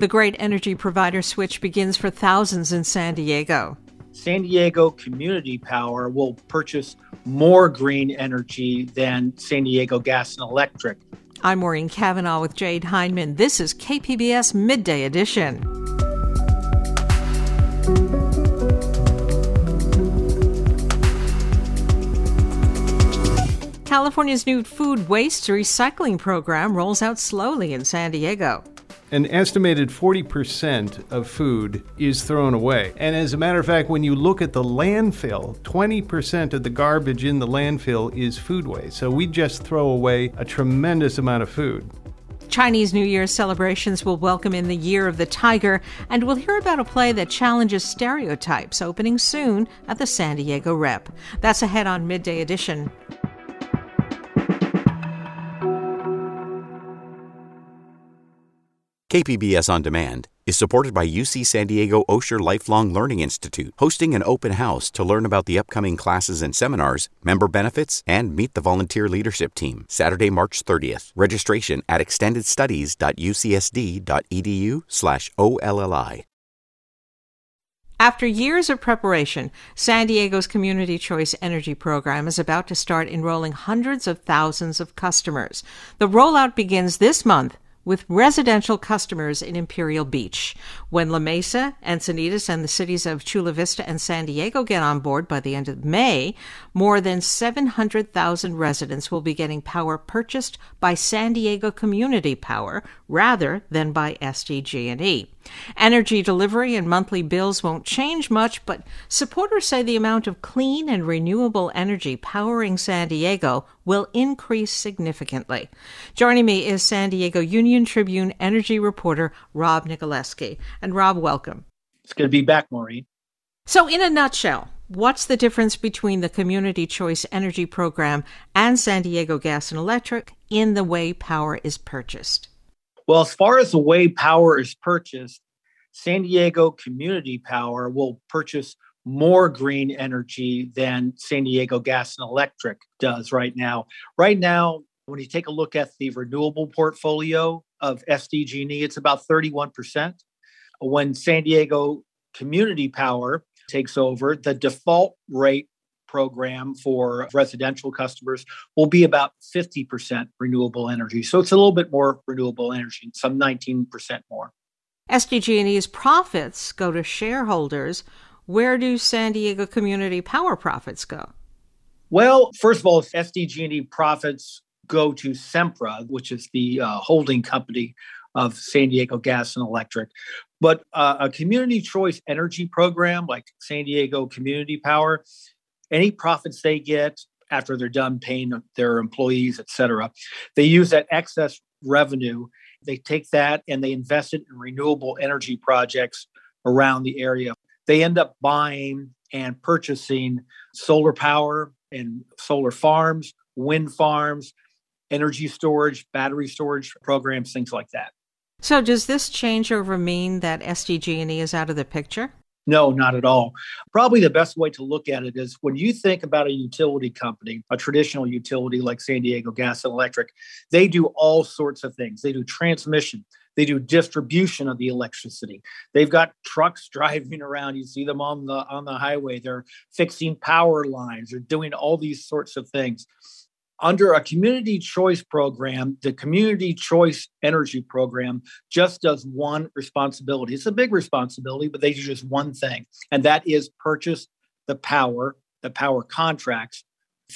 The great energy provider switch begins for thousands in San Diego. San Diego Community Power will purchase more green energy than San Diego Gas and Electric. I'm Maureen Cavanaugh with Jade Hindman. This is KPBS Midday Edition. California's new food waste recycling program rolls out slowly in San Diego. An estimated 40% of food is thrown away. And as a matter of fact, when you look at the landfill, 20% of the garbage in the landfill is food waste. So we just throw away a tremendous amount of food. Chinese New Year celebrations will welcome in the Year of the Tiger, and we'll hear about a play that challenges stereotypes opening soon at the San Diego Rep. That's ahead on Midday Edition. KPBS On Demand is supported by UC San Diego Osher Lifelong Learning Institute, hosting an open house to learn about the upcoming classes and seminars, member benefits, and meet the volunteer leadership team. Saturday, March 30th. Registration at extendedstudies.ucsd.edu/olli. After years of preparation, San Diego's Community Choice Energy Program is about to start enrolling hundreds of thousands of customers. The rollout begins this month with residential customers in Imperial Beach. When La Mesa, Encinitas, and the cities of Chula Vista and San Diego get on board by the end of May, more than 700,000 residents will be getting power purchased by San Diego Community Power rather than by SDG&E. Energy delivery and monthly bills won't change much, but supporters say the amount of clean and renewable energy powering San Diego will increase significantly. Joining me is San Diego Union Tribune energy reporter Rob Nikolewski. And Rob, welcome. It's good to be back, Maureen. So, in a nutshell, what's the difference between the Community Choice Energy Program and San Diego Gas and Electric in the way power is purchased? Well, as far as the way power is purchased, San Diego Community Power will purchase more green energy than San Diego Gas and Electric does right now. Right now, when you take a look at the renewable portfolio of SDG&E, it's about 31%. When San Diego Community Power takes over, the default rate program for residential customers will be about 50% renewable energy. So it's a little bit more renewable energy, some 19% more. SDG&E's profits go to shareholders. Where do San Diego Community Power profits go? Well, first of all, SDG&E profits go to Sempra, which is the uh, holding company of San Diego Gas and Electric. But uh, a community choice energy program like San Diego Community Power any profits they get after they're done paying their employees, et cetera, they use that excess revenue. They take that and they invest it in renewable energy projects around the area. They end up buying and purchasing solar power and solar farms, wind farms, energy storage, battery storage programs, things like that. So, does this changeover mean that SDG&E is out of the picture? No, not at all. Probably the best way to look at it is when you think about a utility company, a traditional utility like San Diego Gas and Electric, they do all sorts of things. They do transmission, they do distribution of the electricity. They've got trucks driving around. You see them on the on the highway. They're fixing power lines. They're doing all these sorts of things under a community choice program, the community choice energy program just does one responsibility. It's a big responsibility, but they do just one thing, and that is purchase the power, the power contracts,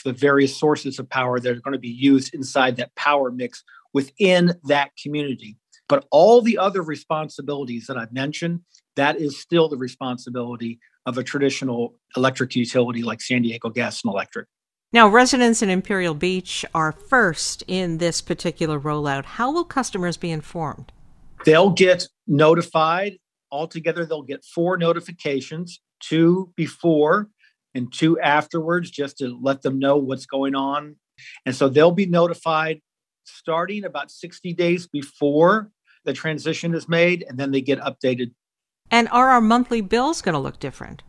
the various sources of power that are going to be used inside that power mix within that community. But all the other responsibilities that I've mentioned, that is still the responsibility of a traditional electric utility like San Diego Gas and Electric. Now, residents in Imperial Beach are first in this particular rollout. How will customers be informed? They'll get notified. Altogether, they'll get four notifications two before and two afterwards, just to let them know what's going on. And so they'll be notified starting about 60 days before the transition is made, and then they get updated. And are our monthly bills going to look different?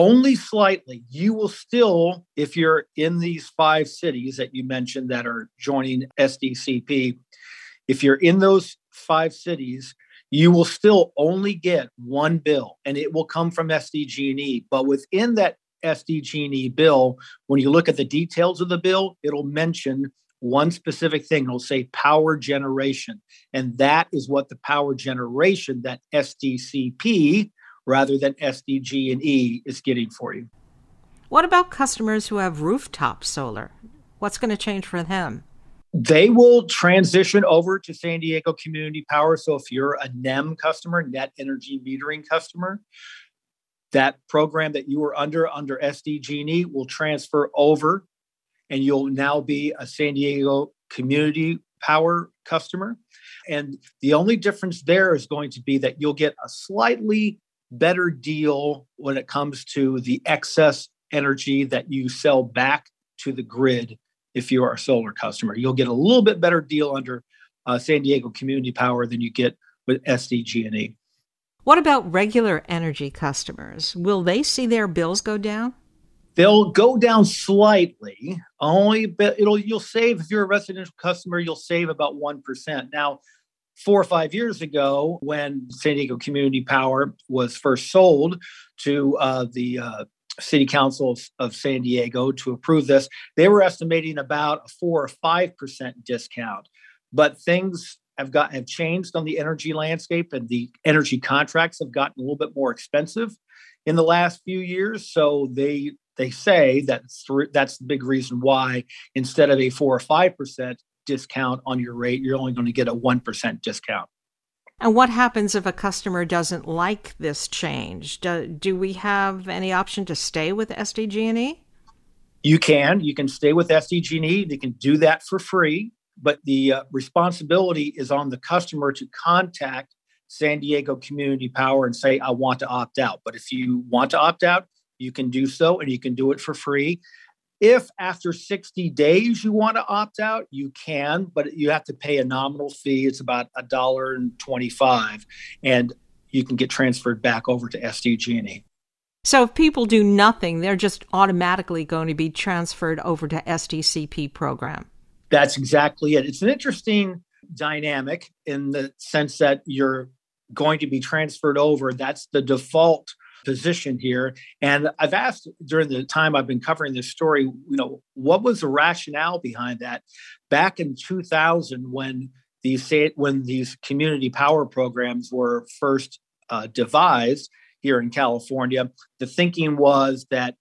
Only slightly. You will still, if you're in these five cities that you mentioned that are joining SDCP, if you're in those five cities, you will still only get one bill and it will come from SDG&E. But within that SDG&E bill, when you look at the details of the bill, it'll mention one specific thing. It'll say power generation. And that is what the power generation that SDCP rather than SDG&E is getting for you. What about customers who have rooftop solar? What's going to change for them? They will transition over to San Diego Community Power. So if you're a NEM customer, net energy metering customer, that program that you were under under SDG&E will transfer over and you'll now be a San Diego Community Power customer. And the only difference there is going to be that you'll get a slightly better deal when it comes to the excess energy that you sell back to the grid if you are a solar customer. You'll get a little bit better deal under uh, San Diego Community Power than you get with SDG&E. What about regular energy customers? Will they see their bills go down? They'll go down slightly. Only but it'll you'll save if you're a residential customer, you'll save about one percent. Now, four or five years ago, when San Diego Community Power was first sold to uh, the uh, City Council of, San Diego to approve this, they were estimating about a four or five percent discount. But things have got have changed on the energy landscape, and the energy contracts have gotten a little bit more expensive in the last few years. So they they say that that's the big reason why instead of a four or five percent discount on your rate, you're only going to get a one percent discount. And what happens if a customer doesn't like this change? Do, do we have any option to stay with SDG&E? You can. You can stay with SDG&E. They can do that for free, but the uh, responsibility is on the customer to contact San Diego Community Power and say, I want to opt out. But if you want to opt out, you can do so and you can do it for free. If after 60 days you want to opt out, you can, but you have to pay a nominal fee. It's about a dollar and 25 and you can get transferred back over to SDG&E. So if people do nothing, they're just automatically going to be transferred over to SDCP program. That's exactly it. It's an interesting dynamic in the sense that you're going to be transferred over. That's the default position here. And I've asked during the time I've been covering this story, you know, what was the rationale behind that? Back in 2000, when these when these community power programs were first uh, devised here in California, the thinking was that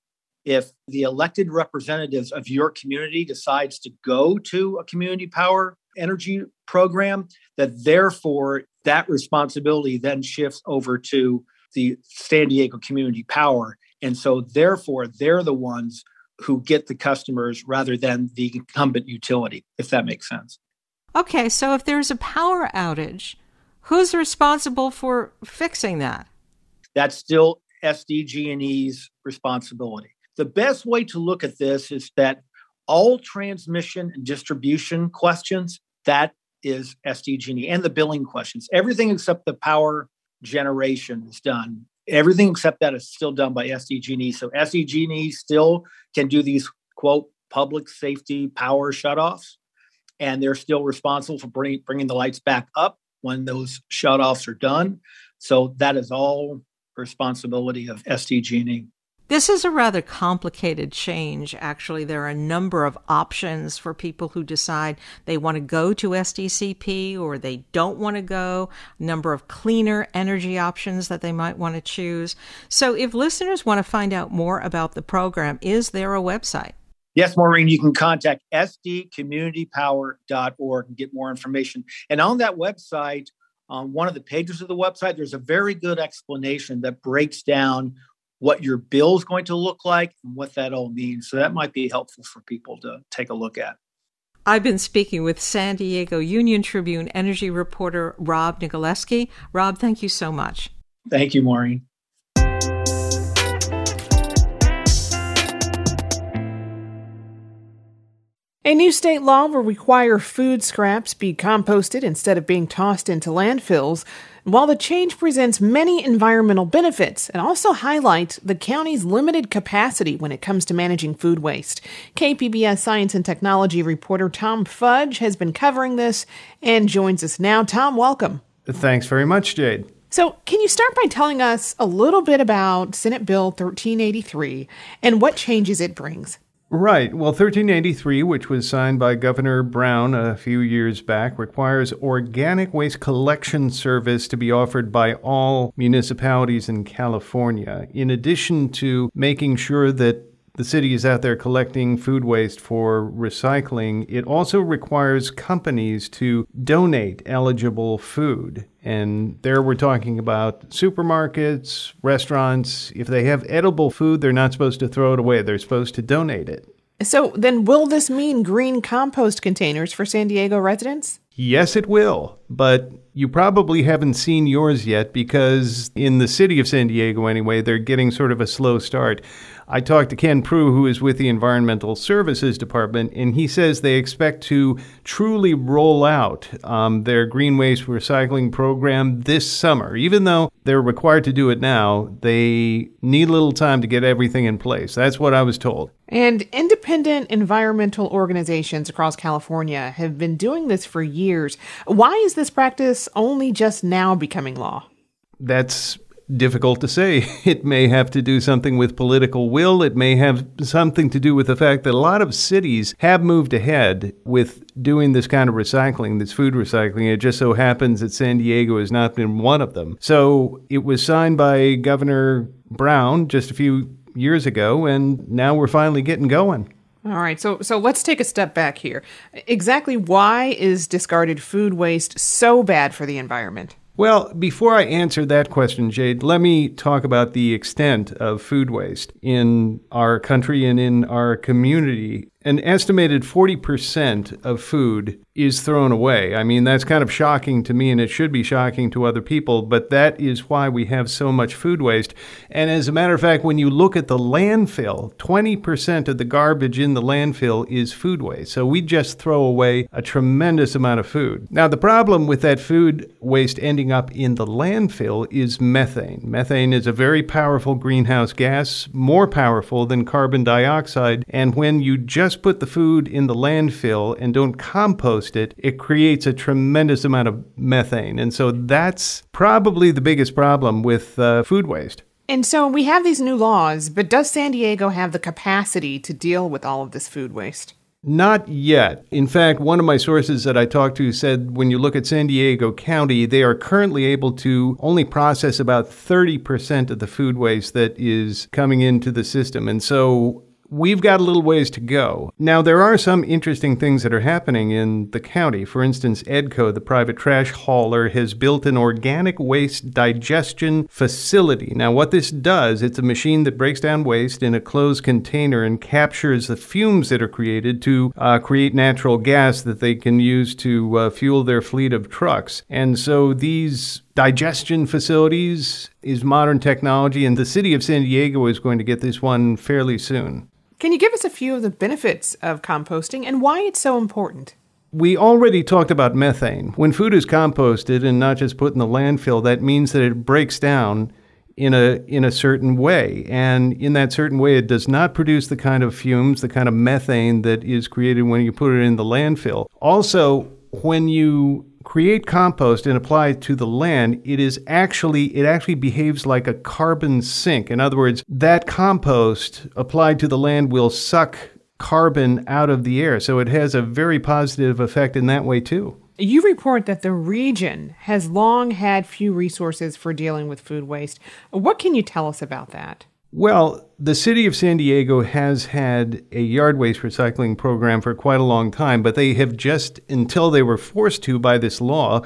if the elected representatives of your community decides to go to a community power energy program, that therefore that responsibility then shifts over to the San Diego Community Power. And so, therefore, they're the ones who get the customers rather than the incumbent utility, if that makes sense. Okay, so if there's a power outage, who's responsible for fixing that? That's still SDG&E's responsibility. The best way to look at this is that all transmission and distribution questions, that is SDG&E, and the billing questions, everything except the power generation is done. Everything except that is still done by SDG&E. So SDG&E still can do these quote public safety power shutoffs, and they're still responsible for bring, bringing the lights back up when those shutoffs are done. So that is all responsibility of SDG&E. This is a rather complicated change, actually. There are a number of options for people who decide they want to go to SDCP or they don't want to go, a number of cleaner energy options that they might want to choose. So, if listeners want to find out more about the program, is there a website? Yes, Maureen, you can contact sdcommunitypower.org and get more information. And on that website, on one of the pages of the website, there's a very good explanation that breaks down what your bill is going to look like and what that all means. So that might be helpful for people to take a look at. I've been speaking with San Diego Union Tribune energy reporter Rob Nikolewski. Rob, thank you so much. Thank you, Maureen. A new state law will require food scraps be composted instead of being tossed into landfills. While the change presents many environmental benefits, it also highlights the county's limited capacity when it comes to managing food waste. KPBS science and technology reporter Tom Fudge has been covering this and joins us now. Tom, welcome. Thanks very much, Jade. So, can you start by telling us a little bit about Senate Bill 1383 and what changes it brings? Right. Well, 1383, which was signed by Governor Brown a few years back, requires organic waste collection service to be offered by all municipalities in California, in addition to making sure that the city is out there collecting food waste for recycling, it also requires companies to donate eligible food. And there we're talking about supermarkets, restaurants. If they have edible food, they're not supposed to throw it away, they're supposed to donate it. So then, will this mean green compost containers for San Diego residents? Yes, it will. But you probably haven't seen yours yet because in the city of San Diego, anyway, they're getting sort of a slow start. I talked to Ken Prue, who is with the Environmental Services Department, and he says they expect to truly roll out um, their green waste recycling program this summer. Even though they're required to do it now, they need a little time to get everything in place. That's what I was told. And independent environmental organizations across California have been doing this for years. Why is this practice only just now becoming law? That's difficult to say. It may have to do something with political will. It may have something to do with the fact that a lot of cities have moved ahead with doing this kind of recycling, this food recycling. It just so happens that San Diego has not been one of them. So it was signed by Governor Brown just a few years ago, and now we're finally getting going. All right, so so let's take a step back here. Exactly why is discarded food waste so bad for the environment? Well, before I answer that question, Jade, let me talk about the extent of food waste in our country and in our community. An estimated 40% of food is thrown away. I mean, that's kind of shocking to me, and it should be shocking to other people, but that is why we have so much food waste. And as a matter of fact, when you look at the landfill, 20% of the garbage in the landfill is food waste. So we just throw away a tremendous amount of food. Now, the problem with that food waste ending up in the landfill is methane. Methane is a very powerful greenhouse gas, more powerful than carbon dioxide. And when you just put the food in the landfill and don't compost, compost it, it creates a tremendous amount of methane. And so that's probably the biggest problem with uh, food waste. And so we have these new laws, but does San Diego have the capacity to deal with all of this food waste? Not yet. In fact, one of my sources that I talked to said when you look at San Diego County, they are currently able to only process about 30% of the food waste that is coming into the system. And so We've got a little ways to go. Now, there are some interesting things that are happening in the county. For instance, EDCO, the private trash hauler, has built an organic waste digestion facility. Now, what this does, it's a machine that breaks down waste in a closed container and captures the fumes that are created to uh, create natural gas that they can use to uh, fuel their fleet of trucks. And so these digestion facilities is modern technology, and the city of San Diego is going to get this one fairly soon. Can you give us a few of the benefits of composting and why it's so important? We already talked about methane. When food is composted and not just put in the landfill, that means that it breaks down in a in a certain way. And in that certain way it does not produce the kind of fumes, the kind of methane that is created when you put it in the landfill. Also, when you create compost and apply it to the land, it is actually it actually behaves like a carbon sink. In other words, that compost applied to the land will suck carbon out of the air. So it has a very positive effect in that way too. You report that the region has long had few resources for dealing with food waste. What can you tell us about that? Well, the city of San Diego has had a yard waste recycling program for quite a long time, but they have just, until they were forced to by this law,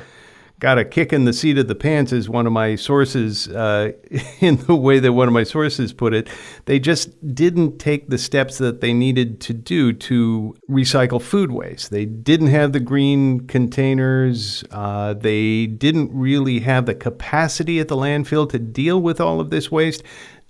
got a kick in the seat of the pants, as one of my sources, uh, in the way that one of my sources put it. They just didn't take the steps that they needed to do to recycle food waste. They didn't have the green containers. Uh, they didn't really have the capacity at the landfill to deal with all of this waste.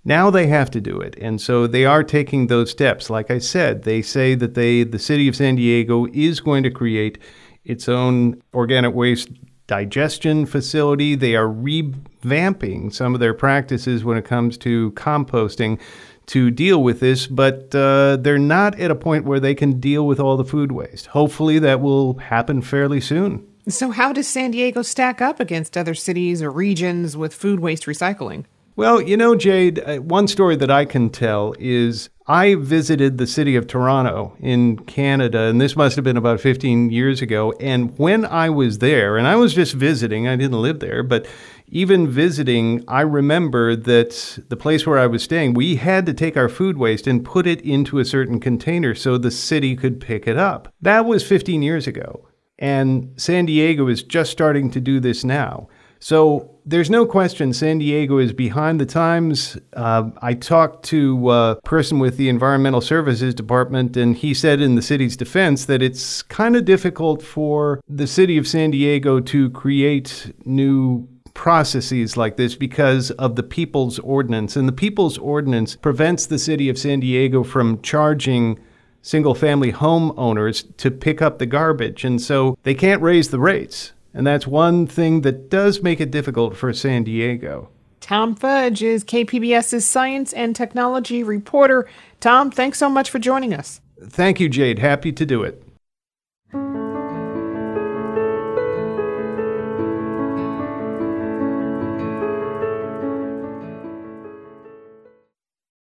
Now they have to do it. And so they are taking those steps. Like I said, they say that they the city of San Diego is going to create its own organic waste digestion facility. They are revamping some of their practices when it comes to composting to deal with this, but uh, they're not at a point where they can deal with all the food waste. Hopefully, that will happen fairly soon. So, how does San Diego stack up against other cities or regions with food waste recycling? Well, you know, Jade, uh, one story that I can tell is I visited the city of Toronto in Canada, and this must have been about 15 years ago. And when I was there, and I was just visiting, I didn't live there, but even visiting, I remember that the place where I was staying, we had to take our food waste and put it into a certain container so the city could pick it up. That was 15 years ago. And San Diego is just starting to do this now. So there's no question San Diego is behind the times. Uh, I talked to a person with the Environmental Services Department, and he said in the city's defense that it's kind of difficult for the city of San Diego to create new processes like this because of the People's Ordinance. And the People's Ordinance prevents the city of San Diego from charging single family homeowners to pick up the garbage. And so they can't raise the rates. And that's one thing that does make it difficult for San Diego. Tom Fudge is KPBS's science and technology reporter. Tom, thanks so much for joining us. Thank you, Jade. Happy to do it.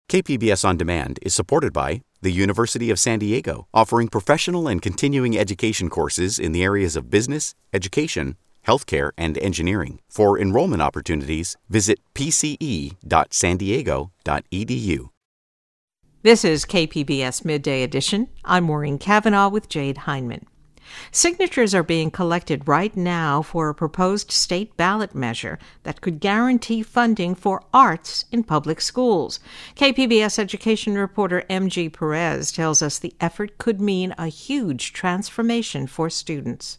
KPBS On Demand is supported by the University of San Diego, offering professional and continuing education courses in the areas of business, education, healthcare, and engineering. For enrollment opportunities, visit pce.sandiego.edu. This is KPBS Midday Edition. I'm Maureen Cavanaugh with Jade Hindman. Signatures are being collected right now for a proposed state ballot measure that could guarantee funding for arts in public schools. KPBS education reporter MG Perez tells us the effort could mean a huge transformation for students.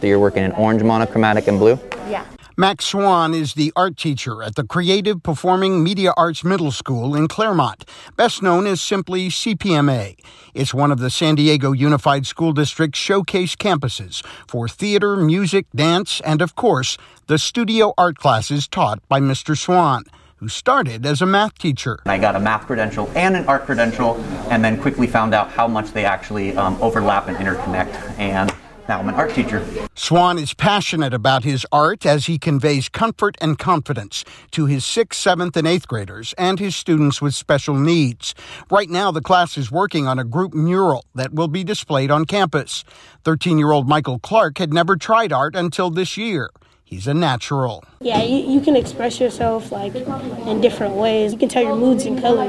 So you're working in orange, monochromatic, and blue? Yeah. Max Swan is the art teacher at the Creative Performing Media Arts Middle School in Clairemont, best known as simply CPMA. It's one of the San Diego Unified School District's showcase campuses for theater, music, dance, and of course, the studio art classes taught by Mr. Swan who started as a math teacher. I got a math credential and an art credential, and then quickly found out how much they actually um, overlap and interconnect. And now I'm an art teacher. Swan is passionate about his art as he conveys comfort and confidence to his sixth, seventh, and eighth graders and his students with special needs. Right now, the class is working on a group mural that will be displayed on campus. 13 year old Michael Clark had never tried art until this year. He's a natural. Yeah, you, you can express yourself like in different ways. You can tell your moods in color.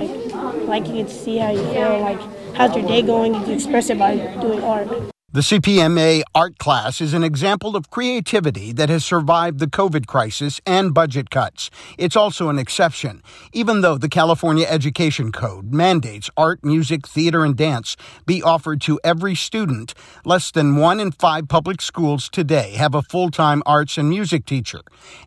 Like you can see how you feel, like how's your day going. You can express it by doing art. The CPMA art class is an example of creativity that has survived the COVID crisis and budget cuts. It's also an exception, even though the California Education Code mandates art, music, theater, and dance be offered to every student. Less than one in five public schools today have a full time arts and music teacher.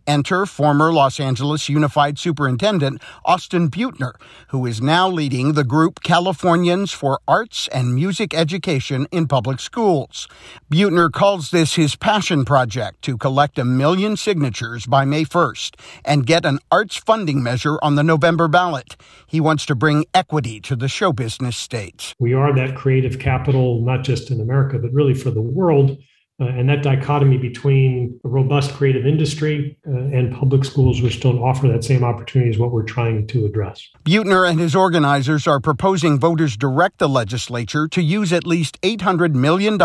Enter former Los Angeles Unified Superintendent Austin Beutner, who is now leading the group Californians for Arts and Music Education in Public Schools schools. Beutner calls this his passion project to collect a million signatures by May 1st and get an arts funding measure on the November ballot. He wants to bring equity to the show business states. We are that creative capital, not just in America, but really for the world. Uh, and that dichotomy between a robust creative industry uh, and public schools, which don't offer that same opportunity, is what we're trying to address. Beutner and his organizers are proposing voters direct the legislature to use at least $800 million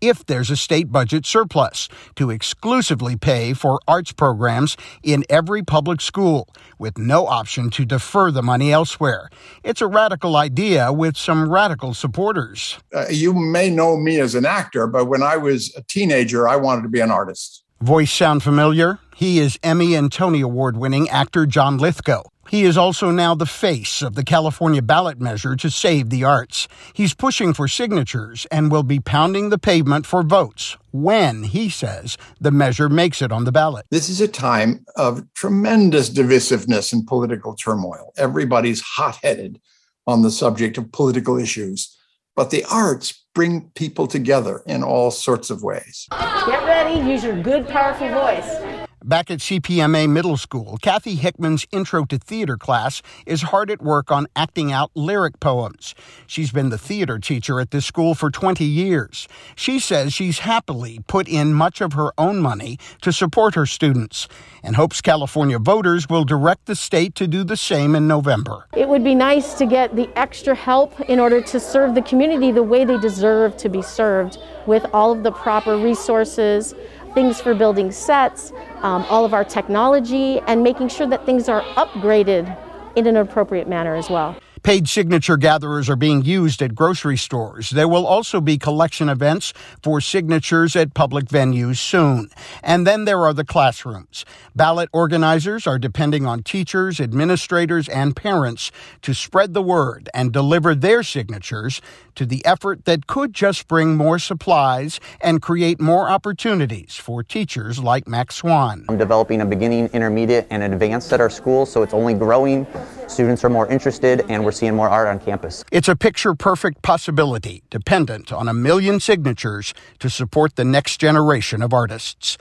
if there's a state budget surplus to exclusively pay for arts programs in every public school, with no option to defer the money elsewhere. It's a radical idea with some radical supporters. Uh, you may know me as an actor, but when I was a teenager, I wanted to be an artist. Voice sound familiar? He is Emmy and Tony Award winning actor John Lithgow. He is also now the face of the California ballot measure to save the arts. He's pushing for signatures and will be pounding the pavement for votes when, he says, the measure makes it on the ballot. This is a time of tremendous divisiveness and political turmoil. Everybody's hot headed on the subject of political issues. But the arts bring people together in all sorts of ways. Get ready, use your good, powerful voice. Back at CPMA Middle School, Kathy Hickman's Intro to Theater class is hard at work on acting out lyric poems. She's been the theater teacher at this school for 20 years. She says she's happily put in much of her own money to support her students and hopes California voters will direct the state to do the same in November. It would be nice to get the extra help in order to serve the community the way they deserve to be served with all of the proper resources things for building sets, um, all of our technology, and making sure that things are upgraded in an appropriate manner as well. Paid signature gatherers are being used at grocery stores. There will also be collection events for signatures at public venues soon. And then there are the classrooms. Ballot organizers are depending on teachers, administrators, and parents to spread the word and deliver their signatures to the effort that could just bring more supplies and create more opportunities for teachers like Max Swan. I'm developing a beginning, intermediate, and advanced at our school, so it's only growing. Students are more interested, and we're seeing more art on campus. It's a picture perfect possibility dependent on a million signatures to support the next generation of artists.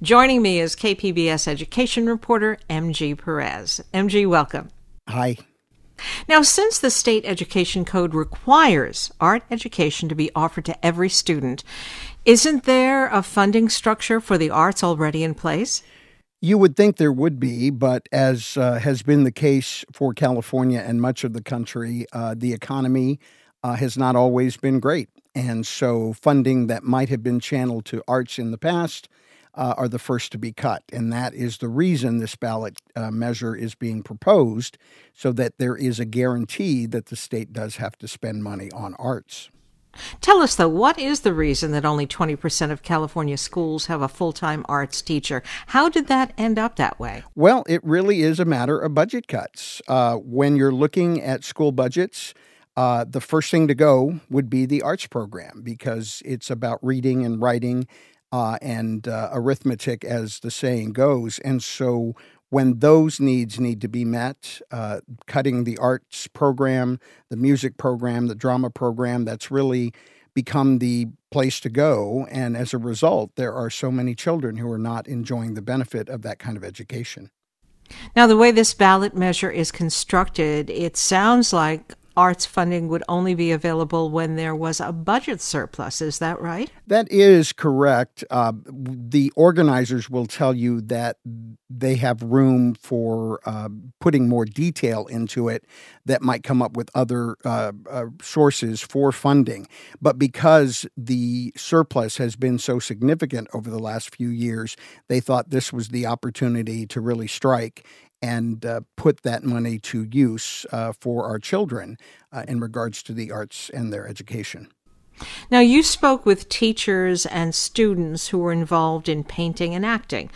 Joining me is KPBS education reporter MG Perez. MG, welcome. Hi. Now, since the state education code requires art education to be offered to every student, isn't there a funding structure for the arts already in place? You would think there would be, but as uh, has been the case for California and much of the country, uh, the economy uh, has not always been great. And so funding that might have been channeled to arts in the past uh, are the first to be cut. And that is the reason this ballot uh, measure is being proposed, so that there is a guarantee that the state does have to spend money on arts. Tell us, though, what is the reason that only 20% of California schools have a full time arts teacher? How did that end up that way? Well, it really is a matter of budget cuts. Uh, when you're looking at school budgets, uh, the first thing to go would be the arts program because it's about reading and writing uh, and uh, arithmetic, as the saying goes. And so, when those needs need to be met, uh, cutting the arts program, the music program, the drama program, that's really become the place to go. And as a result, there are so many children who are not enjoying the benefit of that kind of education. Now, the way this ballot measure is constructed, it sounds like arts funding would only be available when there was a budget surplus. Is that right? That is correct. Uh, the organizers will tell you that they have room for uh, putting more detail into it that might come up with other uh, uh sources for funding. But because the surplus has been so significant over the last few years, they thought this was the opportunity to really strike and uh, put that money to use uh, for our children uh, in regards to the arts and their education. Now, you spoke with teachers and students who were involved in painting and acting.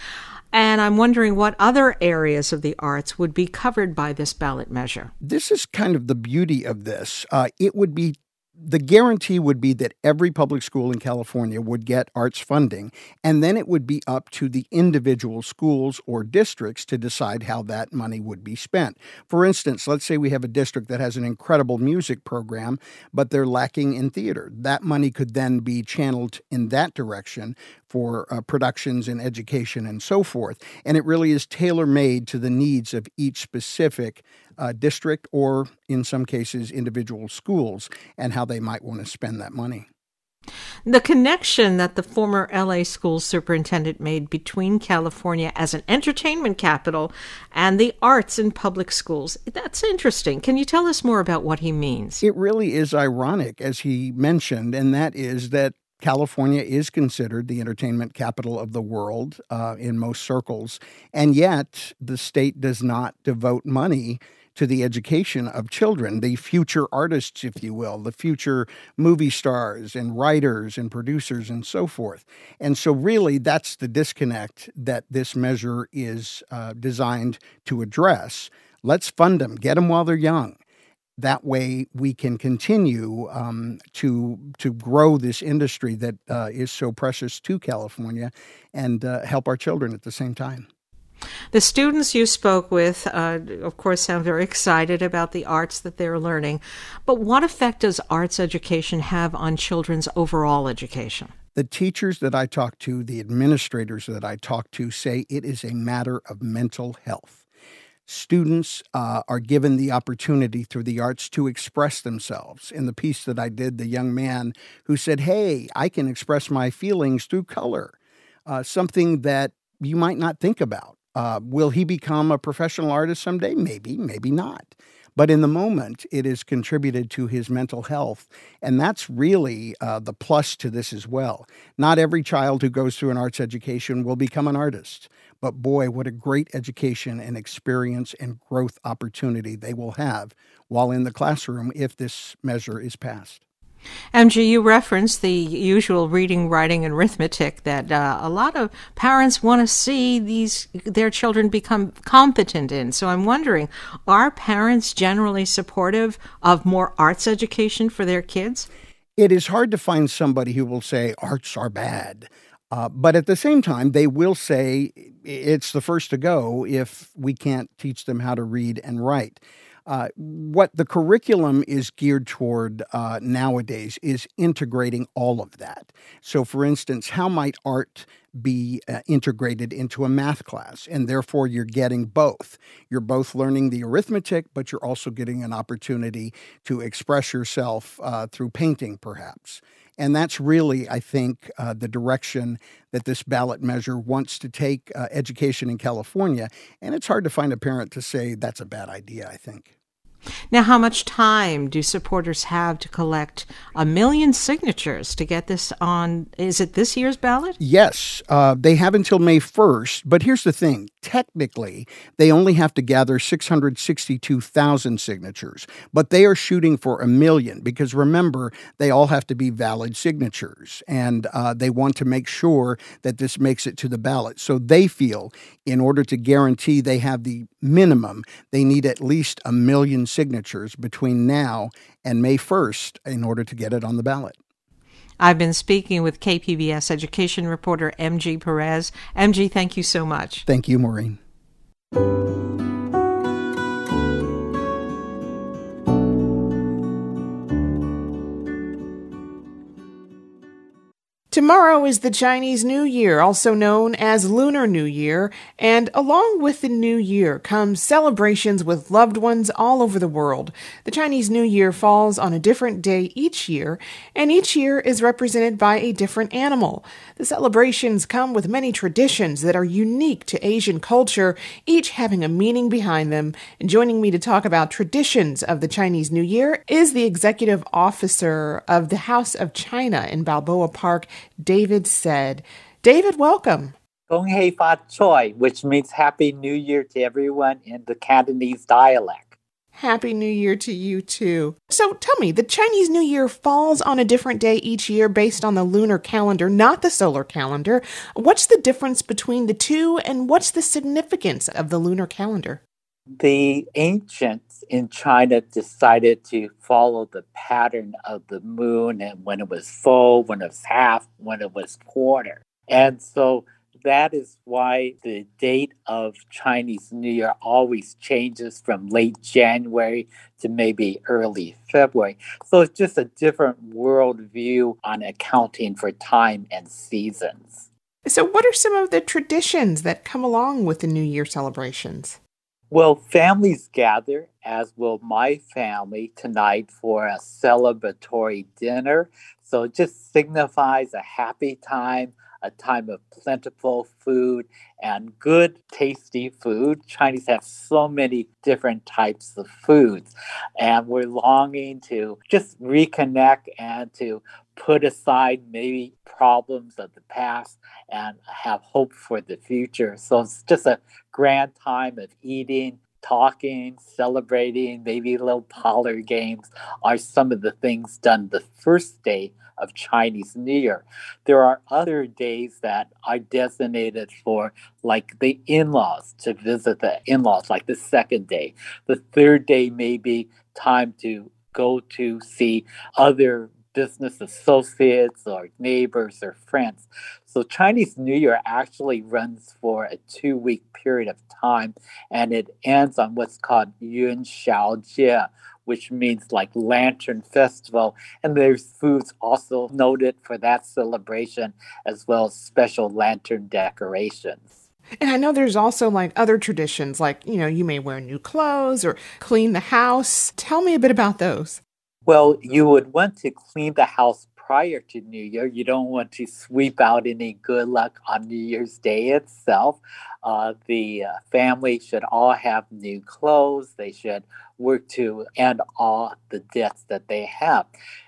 And I'm wondering what other areas of the arts would be covered by this ballot measure. This is kind of the beauty of this. Uh, it would be the guarantee would be that every public school in California would get arts funding, and then it would be up to the individual schools or districts to decide how that money would be spent. For instance, let's say we have a district that has an incredible music program, but they're lacking in theater. That money could then be channeled in that direction for uh, productions in education and so forth. And it really is tailor made to the needs of each specific uh, district or, in some cases, individual schools and how they might want to spend that money. The connection that the former LA school superintendent made between California as an entertainment capital and the arts in public schools, that's interesting. Can you tell us more about what he means? It really is ironic, as he mentioned, and that is that California is considered the entertainment capital of the world uh, in most circles, and yet the state does not devote money to the education of children, the future artists, if you will, the future movie stars and writers and producers and so forth. And so, really, that's the disconnect that this measure is uh, designed to address. Let's fund them, get them while they're young. That way, we can continue um, to to grow this industry that uh, is so precious to California, and uh, help our children at the same time. The students you spoke with, uh, of course, sound very excited about the arts that they're learning. But what effect does arts education have on children's overall education? The teachers that I talk to, the administrators that I talk to say it is a matter of mental health. Students uh, are given the opportunity through the arts to express themselves. In the piece that I did, the young man who said, Hey, I can express my feelings through color, uh, something that you might not think about. Uh, will he become a professional artist someday? Maybe, maybe not. But in the moment, it has contributed to his mental health. And that's really uh, the plus to this as well. Not every child who goes through an arts education will become an artist. But boy, what a great education and experience and growth opportunity they will have while in the classroom if this measure is passed. MG, you referenced the usual reading, writing, and arithmetic that uh, a lot of parents want to see these their children become competent in. So I'm wondering, are parents generally supportive of more arts education for their kids? It is hard to find somebody who will say arts are bad. Uh, but at the same time, they will say it's the first to go if we can't teach them how to read and write. Uh, what the curriculum is geared toward uh, nowadays is integrating all of that. So, for instance, how might art be uh, integrated into a math class? And therefore, you're getting both. You're both learning the arithmetic, but you're also getting an opportunity to express yourself uh, through painting, perhaps. And that's really, I think, uh, the direction that this ballot measure wants to take uh, education in California. And it's hard to find a parent to say that's a bad idea, I think. Now, how much time do supporters have to collect a million signatures to get this on? Is it this year's ballot? Yes, uh, they have until May 1st. But here's the thing technically, they only have to gather 662,000 signatures, but they are shooting for a million because remember, they all have to be valid signatures. And uh, they want to make sure that this makes it to the ballot. So they feel in order to guarantee they have the minimum, they need at least a million signatures between now and May 1st in order to get it on the ballot. I've been speaking with KPBS education reporter MG Perez. MG, thank you so much. Thank you, Maureen. Tomorrow is the Chinese New Year, also known as Lunar New Year, and along with the New Year comes celebrations with loved ones all over the world. The Chinese New Year falls on a different day each year, and each year is represented by a different animal. The celebrations come with many traditions that are unique to Asian culture, each having a meaning behind them. And joining me to talk about traditions of the Chinese New Year is the executive officer of the House of China in Balboa Park. David said. David, welcome. Gong Hei Fa Choi, which means Happy New Year to everyone in the Cantonese dialect. Happy New Year to you too. So tell me, the Chinese New Year falls on a different day each year based on the lunar calendar, not the solar calendar. What's the difference between the two, and what's the significance of the lunar calendar? The ancients in China decided to follow the pattern of the moon and when it was full, when it was half, when it was quarter. And so that is why the date of Chinese New Year always changes from late January to maybe early February. So it's just a different worldview on accounting for time and seasons. So, what are some of the traditions that come along with the New Year celebrations? Well, families gather, as will my family tonight, for a celebratory dinner. So it just signifies a happy time, a time of plentiful food and good, tasty food. Chinese have so many different types of foods, and we're longing to just reconnect and to put aside maybe problems of the past and have hope for the future. So it's just a grand time of eating, talking, celebrating, maybe little parlor games are some of the things done the first day of Chinese New Year. There are other days that are designated for like the in-laws to visit the in-laws, like the second day. The third day may be time to go to see other business associates or neighbors or friends. So Chinese New Year actually runs for a two week period of time and it ends on what's called Yuan Xiao Jie, which means like Lantern Festival. And there's foods also noted for that celebration, as well as special lantern decorations. And I know there's also like other traditions, like, you know, you may wear new clothes or clean the house. Tell me a bit about those. Well, you would want to clean the house prior to New Year. You don't want to sweep out any good luck on New Year's Day itself. Uh, the uh, family should all have new clothes. They should work to end all the debts that they have.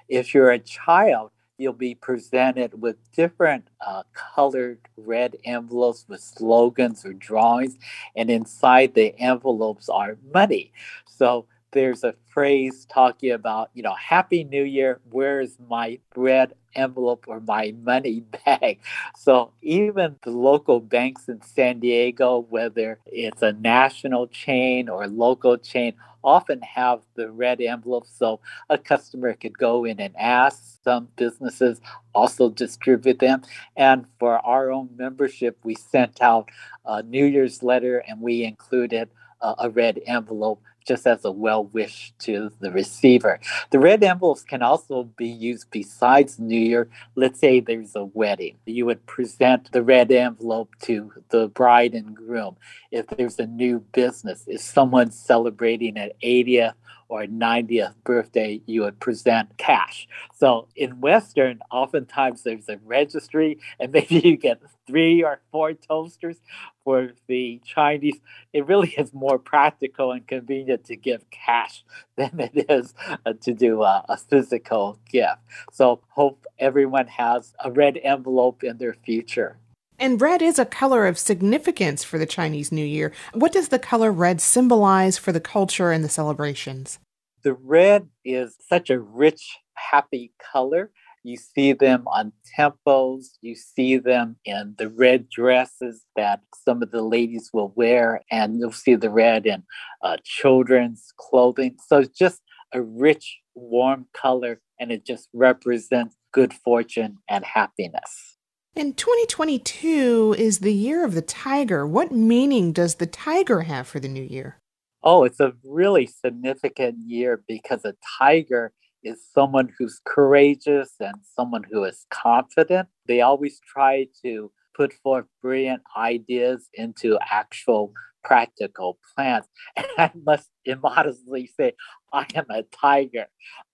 If you're a child, you'll be presented with different uh, colored red envelopes with slogans or drawings, and inside the envelopes are money. So there's a phrase talking about, you know, Happy New Year, where's my bread envelope or my money bag? So even the local banks in San Diego, whether it's a national chain or local chain, often have the red envelope so a customer could go in and ask. Some businesses also distribute them. And for our own membership, we sent out a New Year's letter and we included a red envelope just as a well wish to the receiver. The red envelopes can also be used besides New Year. Let's say there's a wedding. You would present the red envelope to the bride and groom. If there's a new business, if someone's celebrating an 80th or 90th birthday, you would present cash. So in Western, oftentimes there's a registry, and maybe you get three or four toasters. For the Chinese, it really is more practical and convenient to give cash than it is uh, to do a, a physical gift. So hope everyone has a red envelope in their future. And red is a color of significance for the Chinese New Year. What does the color red symbolize for the culture and the celebrations? The red is such a rich, happy color. You see them on temples, you see them in the red dresses that some of the ladies will wear, and you'll see the red in uh, children's clothing. So it's just a rich, warm color, and it just represents good fortune and happiness. And 2022 is the year of the tiger. What meaning does the tiger have for the new year? Oh, it's a really significant year because a tiger is someone who's courageous and someone who is confident. They always try to put forth brilliant ideas into actual practical plans. And I must immodestly say, I am a tiger.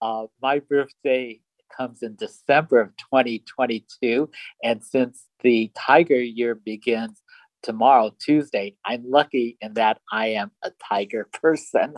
Uh, my birthday comes in December of 2022. And since the tiger year begins tomorrow, Tuesday, I'm lucky in that I am a tiger person.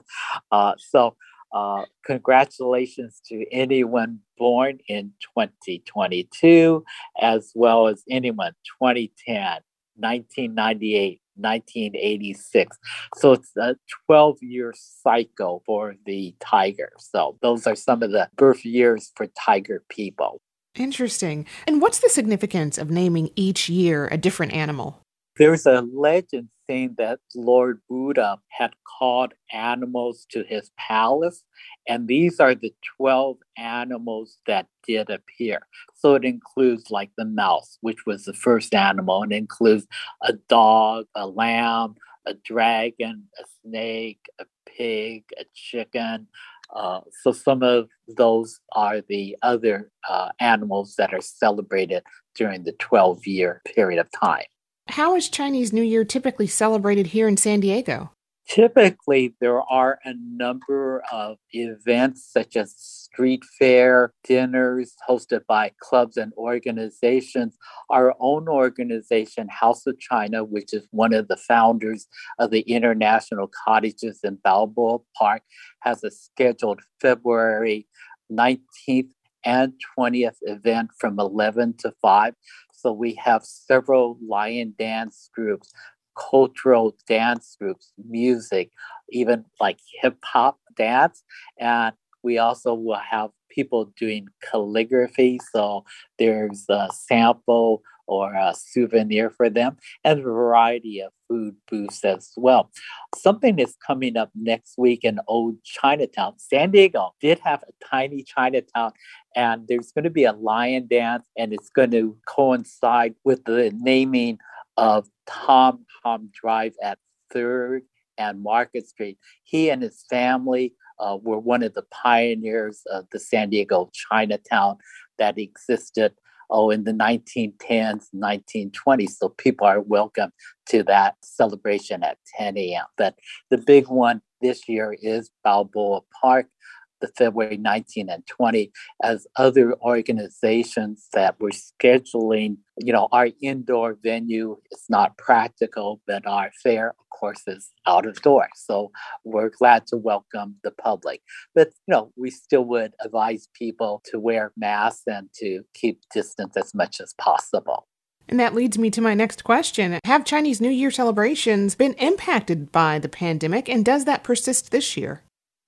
Uh, so, uh, congratulations to anyone born in 2022, as well as anyone 2010, 1998, 1986. So it's a 12 year cycle for the tiger. So those are some of the birth years for tiger people. Interesting. And what's the significance of naming each year a different animal? There's a legend saying that Lord Buddha had called animals to his palace, and these are the 12 animals that did appear. So it includes like the mouse, which was the first animal, and includes a dog, a lamb, a dragon, a snake, a pig, a chicken. Uh, so some of those are the other uh, animals that are celebrated during the 12 year period of time. How is Chinese New Year typically celebrated here in San Diego? Typically, there are a number of events such as street fair, dinners hosted by clubs and organizations. Our own organization, House of China, which is one of the founders of the International Cottages in Balboa Park, has a scheduled February 19th and 20th event from 11 to 5. So we have several lion dance groups, cultural dance groups, music, even like hip hop dance. And we also will have people doing calligraphy. So there's a sample or a souvenir for them, and a variety of food booths as well. Something is coming up next week in Old Chinatown. San Diego did have a tiny Chinatown, and there's going to be a lion dance, and it's going to coincide with the naming of Tom Hom Drive at 3rd and Market Street. He and his family uh, were one of the pioneers of the San Diego Chinatown that existed oh in the 1910s 1920s so people are welcome to that celebration at 10 a.m but the big one this year is balboa park the February 19 and 20 as other organizations that were scheduling, you know, our indoor venue is not practical, but our fair, of course, is out of doors. So we're glad to welcome the public. But, you know, we still would advise people to wear masks and to keep distance as much as possible. And that leads me to my next question. Have Chinese New Year celebrations been impacted by the pandemic, and does that persist this year?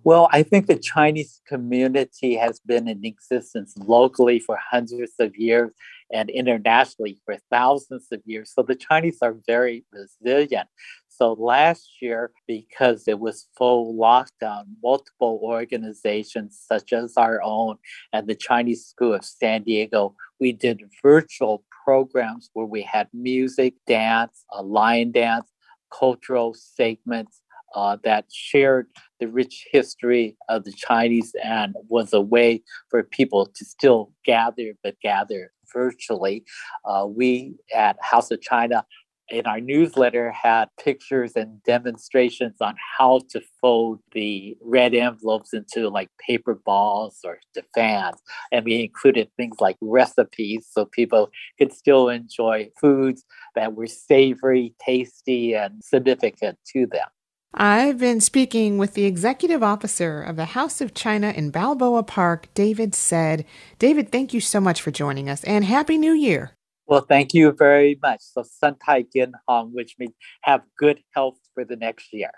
Well, I think the Chinese community has been in existence locally for hundreds of years and internationally for thousands of years. So the Chinese are very resilient. So last year, because it was full lockdown, multiple organizations such as our own and the Chinese School of San Diego, we did virtual programs where we had music, dance, a lion dance, cultural segments, uh, that shared the rich history of the Chinese and was a way for people to still gather, but gather virtually. Uh, we at House of China in our newsletter had pictures and demonstrations on how to fold the red envelopes into like paper balls or fans. And we included things like recipes so people could still enjoy foods that were savory, tasty, and significant to them. I've been speaking with the executive officer of the House of China in Balboa Park, David Said. David, thank you so much for joining us and Happy New Year. Well, thank you very much. So, San Tai Gin Hong, which means have good health for the next year.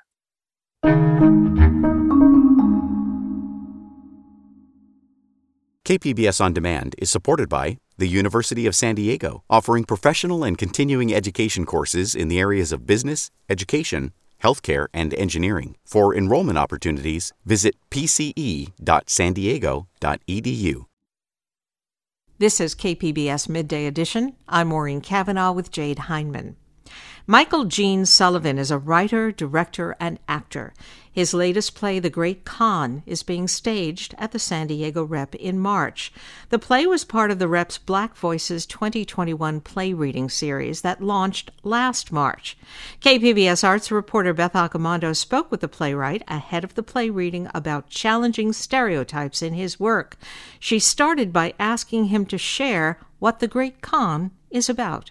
KPBS On Demand is supported by the University of San Diego, offering professional and continuing education courses in the areas of business, education, healthcare, and engineering. For enrollment opportunities, visit pce.sandiego.edu. This is KPBS Midday Edition. I'm Maureen Cavanaugh with Jade Hindman. Michael Gene Sullivan is a writer, director, and actor. His latest play, The Great Khan, is being staged at the San Diego Rep in March. The play was part of the Rep's Black Voices 2021 play reading series that launched last March. KPBS arts reporter Beth Accomando spoke with the playwright ahead of the play reading about challenging stereotypes in his work. She started by asking him to share what The Great Khan is about.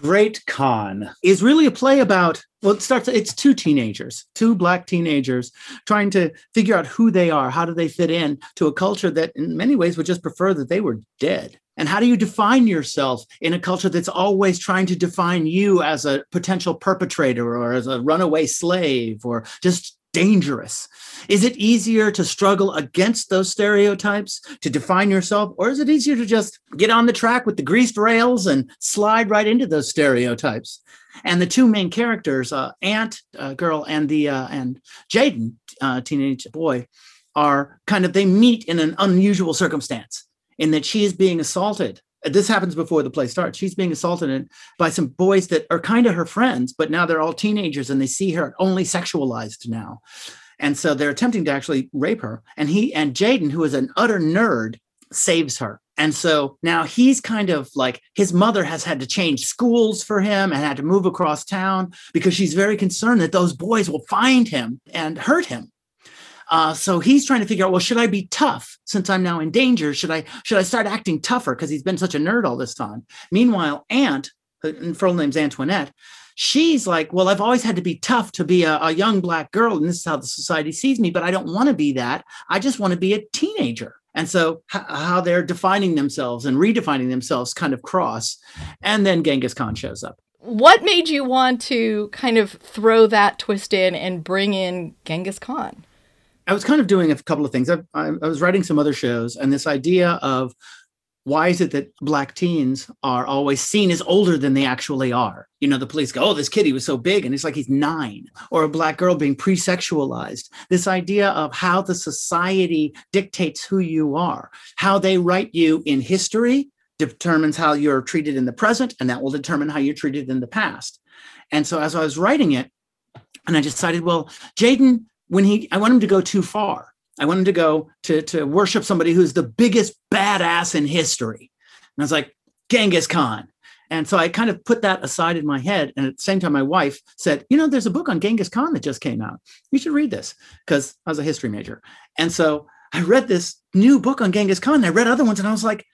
Great Khan is really a play about well it starts it's two teenagers two black teenagers trying to figure out who they are how do they fit in to a culture that in many ways would just prefer that they were dead. And how do you define yourself in a culture that's always trying to define you as a potential perpetrator or as a runaway slave or just dangerous? Is it easier to struggle against those stereotypes to define yourself, or is it easier to just get on the track with the greased rails and slide right into those stereotypes? And the two main characters, uh, Ant uh, girl and the uh, and Jaden, uh, teenage boy, are kind of they meet in an unusual circumstance in that she is being assaulted this happens before the play starts. She's being assaulted by some boys that are kind of her friends, but now they're all teenagers and they see her only sexualized now. And so they're attempting to actually rape her. And he and Jaden, who is an utter nerd, saves her. And so now he's kind of like his mother has had to change schools for him and had to move across town because she's very concerned that those boys will find him and hurt him. Uh, so he's trying to figure out, well, should I be tough since I'm now in danger? Should I should I start acting tougher because he's been such a nerd all this time? Meanwhile, Ant, her full name's Antoinette, she's like, well, I've always had to be tough to be a, a young black girl, and this is how the society sees me, but I don't want to be that. I just want to be a teenager. And so, h- how they're defining themselves and redefining themselves kind of cross. And then Genghis Khan shows up. What made you want to kind of throw that twist in and bring in Genghis Khan? I was kind of doing a couple of things. I, I, I, was writing some other shows, and this idea of why is it that black teens are always seen as older than they actually are? You know, the police go, "Oh, this kid, he was so big," and it's like he's nine, or a black girl being pre-sexualized. This idea of how the society dictates who you are, how they write you in history determines how you're treated in the present, and that will determine how you're treated in the past. And so, as I was writing it, and I decided, well, Jaden when he I want him to go too far. I want him to go to, to worship somebody who's the biggest badass in history. And I was like, Genghis Khan. And so I kind of put that aside in my head. And at the same time, my wife said, You know, there's a book on Genghis Khan that just came out. You should read this because I was a history major. And so I read this new book on Genghis Khan. And I read other ones and I was like,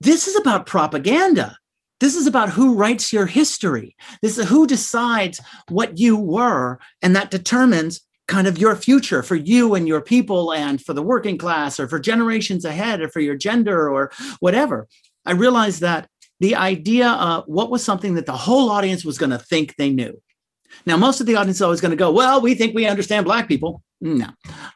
This is about propaganda. This is about who writes your history. This is who decides what you were. And that determines kind of your future for you and your people and for the working class or for generations ahead or for your gender or whatever. I realized that the idea of what was something that the whole audience was going to think they knew. Now, most of the audience is always going to go, well, we think we understand Black people. No.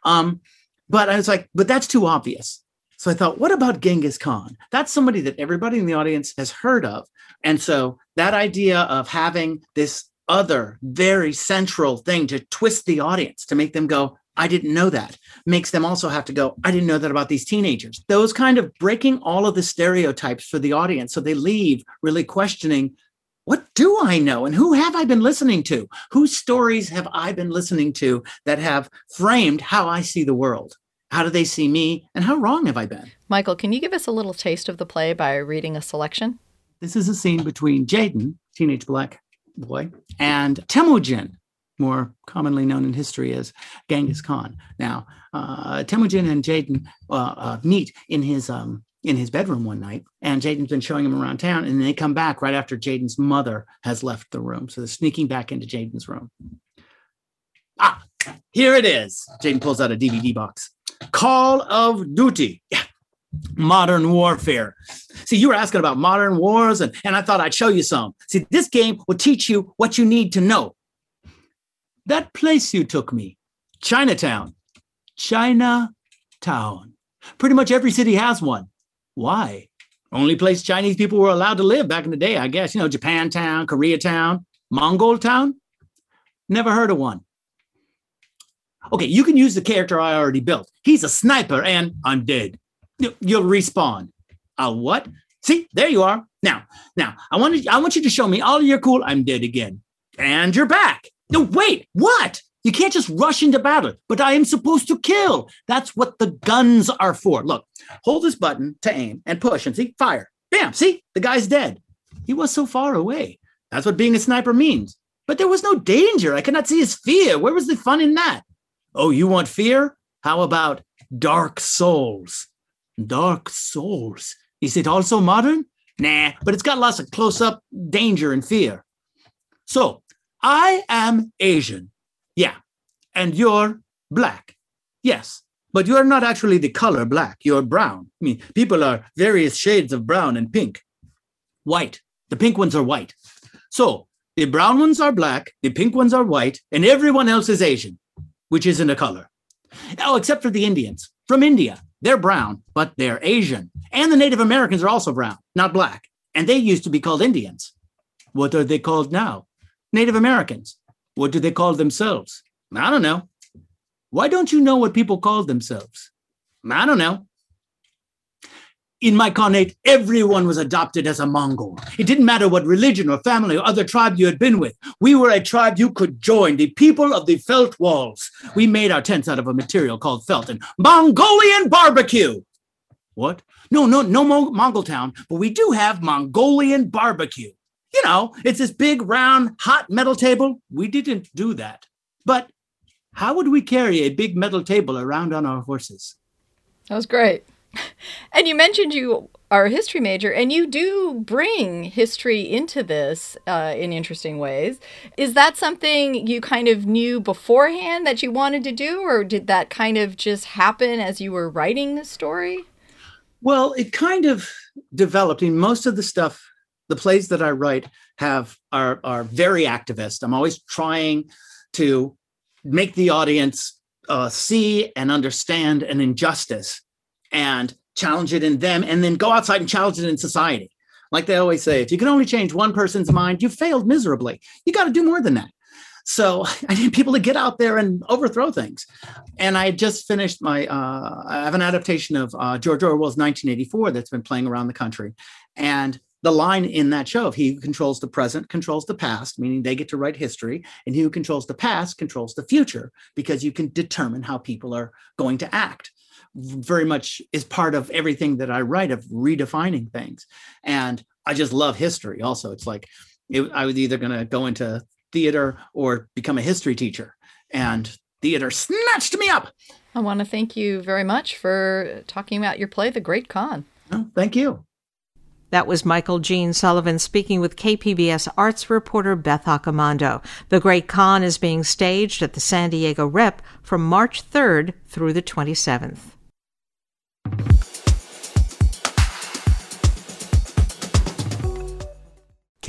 Um, but I was like, but that's too obvious. So I thought, what about Genghis Khan? That's somebody that everybody in the audience has heard of. And so that idea of having this other very central thing to twist the audience to make them go, I didn't know that, makes them also have to go, I didn't know that about these teenagers. Those kind of breaking all of the stereotypes for the audience. So they leave really questioning, what do I know? And who have I been listening to? Whose stories have I been listening to that have framed how I see the world? How do they see me? And how wrong have I been? Michael, can you give us a little taste of the play by reading a selection? This is a scene between Jaden, teenage black boy, and Temujin, more commonly known in history as Genghis Khan. Now, uh, Temujin and Jaden uh, uh, meet in his um, in his bedroom one night, and Jaden's been showing him around town, and they come back right after Jaden's mother has left the room. So they're sneaking back into Jaden's room. Ah, here it is. Jaden pulls out a DVD box. Call of Duty. Yeah. Modern warfare. See, you were asking about modern wars, and, and I thought I'd show you some. See, this game will teach you what you need to know. That place you took me, Chinatown. Chinatown. Pretty much every city has one. Why? Only place Chinese people were allowed to live back in the day, I guess. You know, Japantown, Koreatown, Mongol Town. Never heard of one. Okay, you can use the character I already built. He's a sniper and I'm dead. You'll respawn. A what? See, there you are. Now, now I want to, I want you to show me all your cool. I'm dead again. And you're back. No, wait, what? You can't just rush into battle, but I am supposed to kill. That's what the guns are for. Look, hold this button to aim and push and see, fire. Bam, see, the guy's dead. He was so far away. That's what being a sniper means. But there was no danger. I could not see his fear. Where was the fun in that? Oh, you want fear? How about Dark Souls? Dark Souls. Is it also modern? Nah, but it's got lots of close up danger and fear. So I am Asian. Yeah. And you're black. Yes. But you're not actually the color black. You're brown. I mean, people are various shades of brown and pink. White. The pink ones are white. So the brown ones are black, the pink ones are white, and everyone else is Asian, which isn't a color. Oh, except for the Indians from India. They're brown, but they're Asian. And the Native Americans are also brown, not black. And they used to be called Indians. What are they called now? Native Americans. What do they call themselves? I don't know. Why don't you know what people called themselves? I don't know. In my Khanate, everyone was adopted as a Mongol. It didn't matter what religion or family or other tribe you had been with. We were a tribe you could join, the people of the felt walls. We made our tents out of a material called felt and Mongolian barbecue. What? No, no, no Mo- Mongol town, but we do have Mongolian barbecue. You know, it's this big, round, hot metal table. We didn't do that. But how would we carry a big metal table around on our horses? That was great. And you mentioned you are a history major, and you do bring history into this uh, in interesting ways. Is that something you kind of knew beforehand that you wanted to do, or did that kind of just happen as you were writing the story? Well, it kind of developed. in most of the stuff, the plays that I write have are are very activist. I'm always trying to make the audience uh, see and understand an injustice and challenge it in them and then go outside and challenge it in society. Like they always say, if you can only change one person's mind, you failed miserably. You got to do more than that. So I need people to get out there and overthrow things. And I just finished my, uh, I have an adaptation of uh, George Orwell's 1984 that's been playing around the country. And the line in that show of he who controls the present controls the past, meaning they get to write history, and he who controls the past controls the future because you can determine how people are going to act. Very much is part of everything that I write of redefining things. And I just love history also. It's like it, I was either going to go into theater or become a history teacher. And theater snatched me up. I want to thank you very much for talking about your play, The Great Khan. Oh, thank you. That was Michael Gene Sullivan speaking with KPBS arts reporter Beth Accomando. The Great Khan is being staged at the San Diego Rep from March 3rd through the 27th.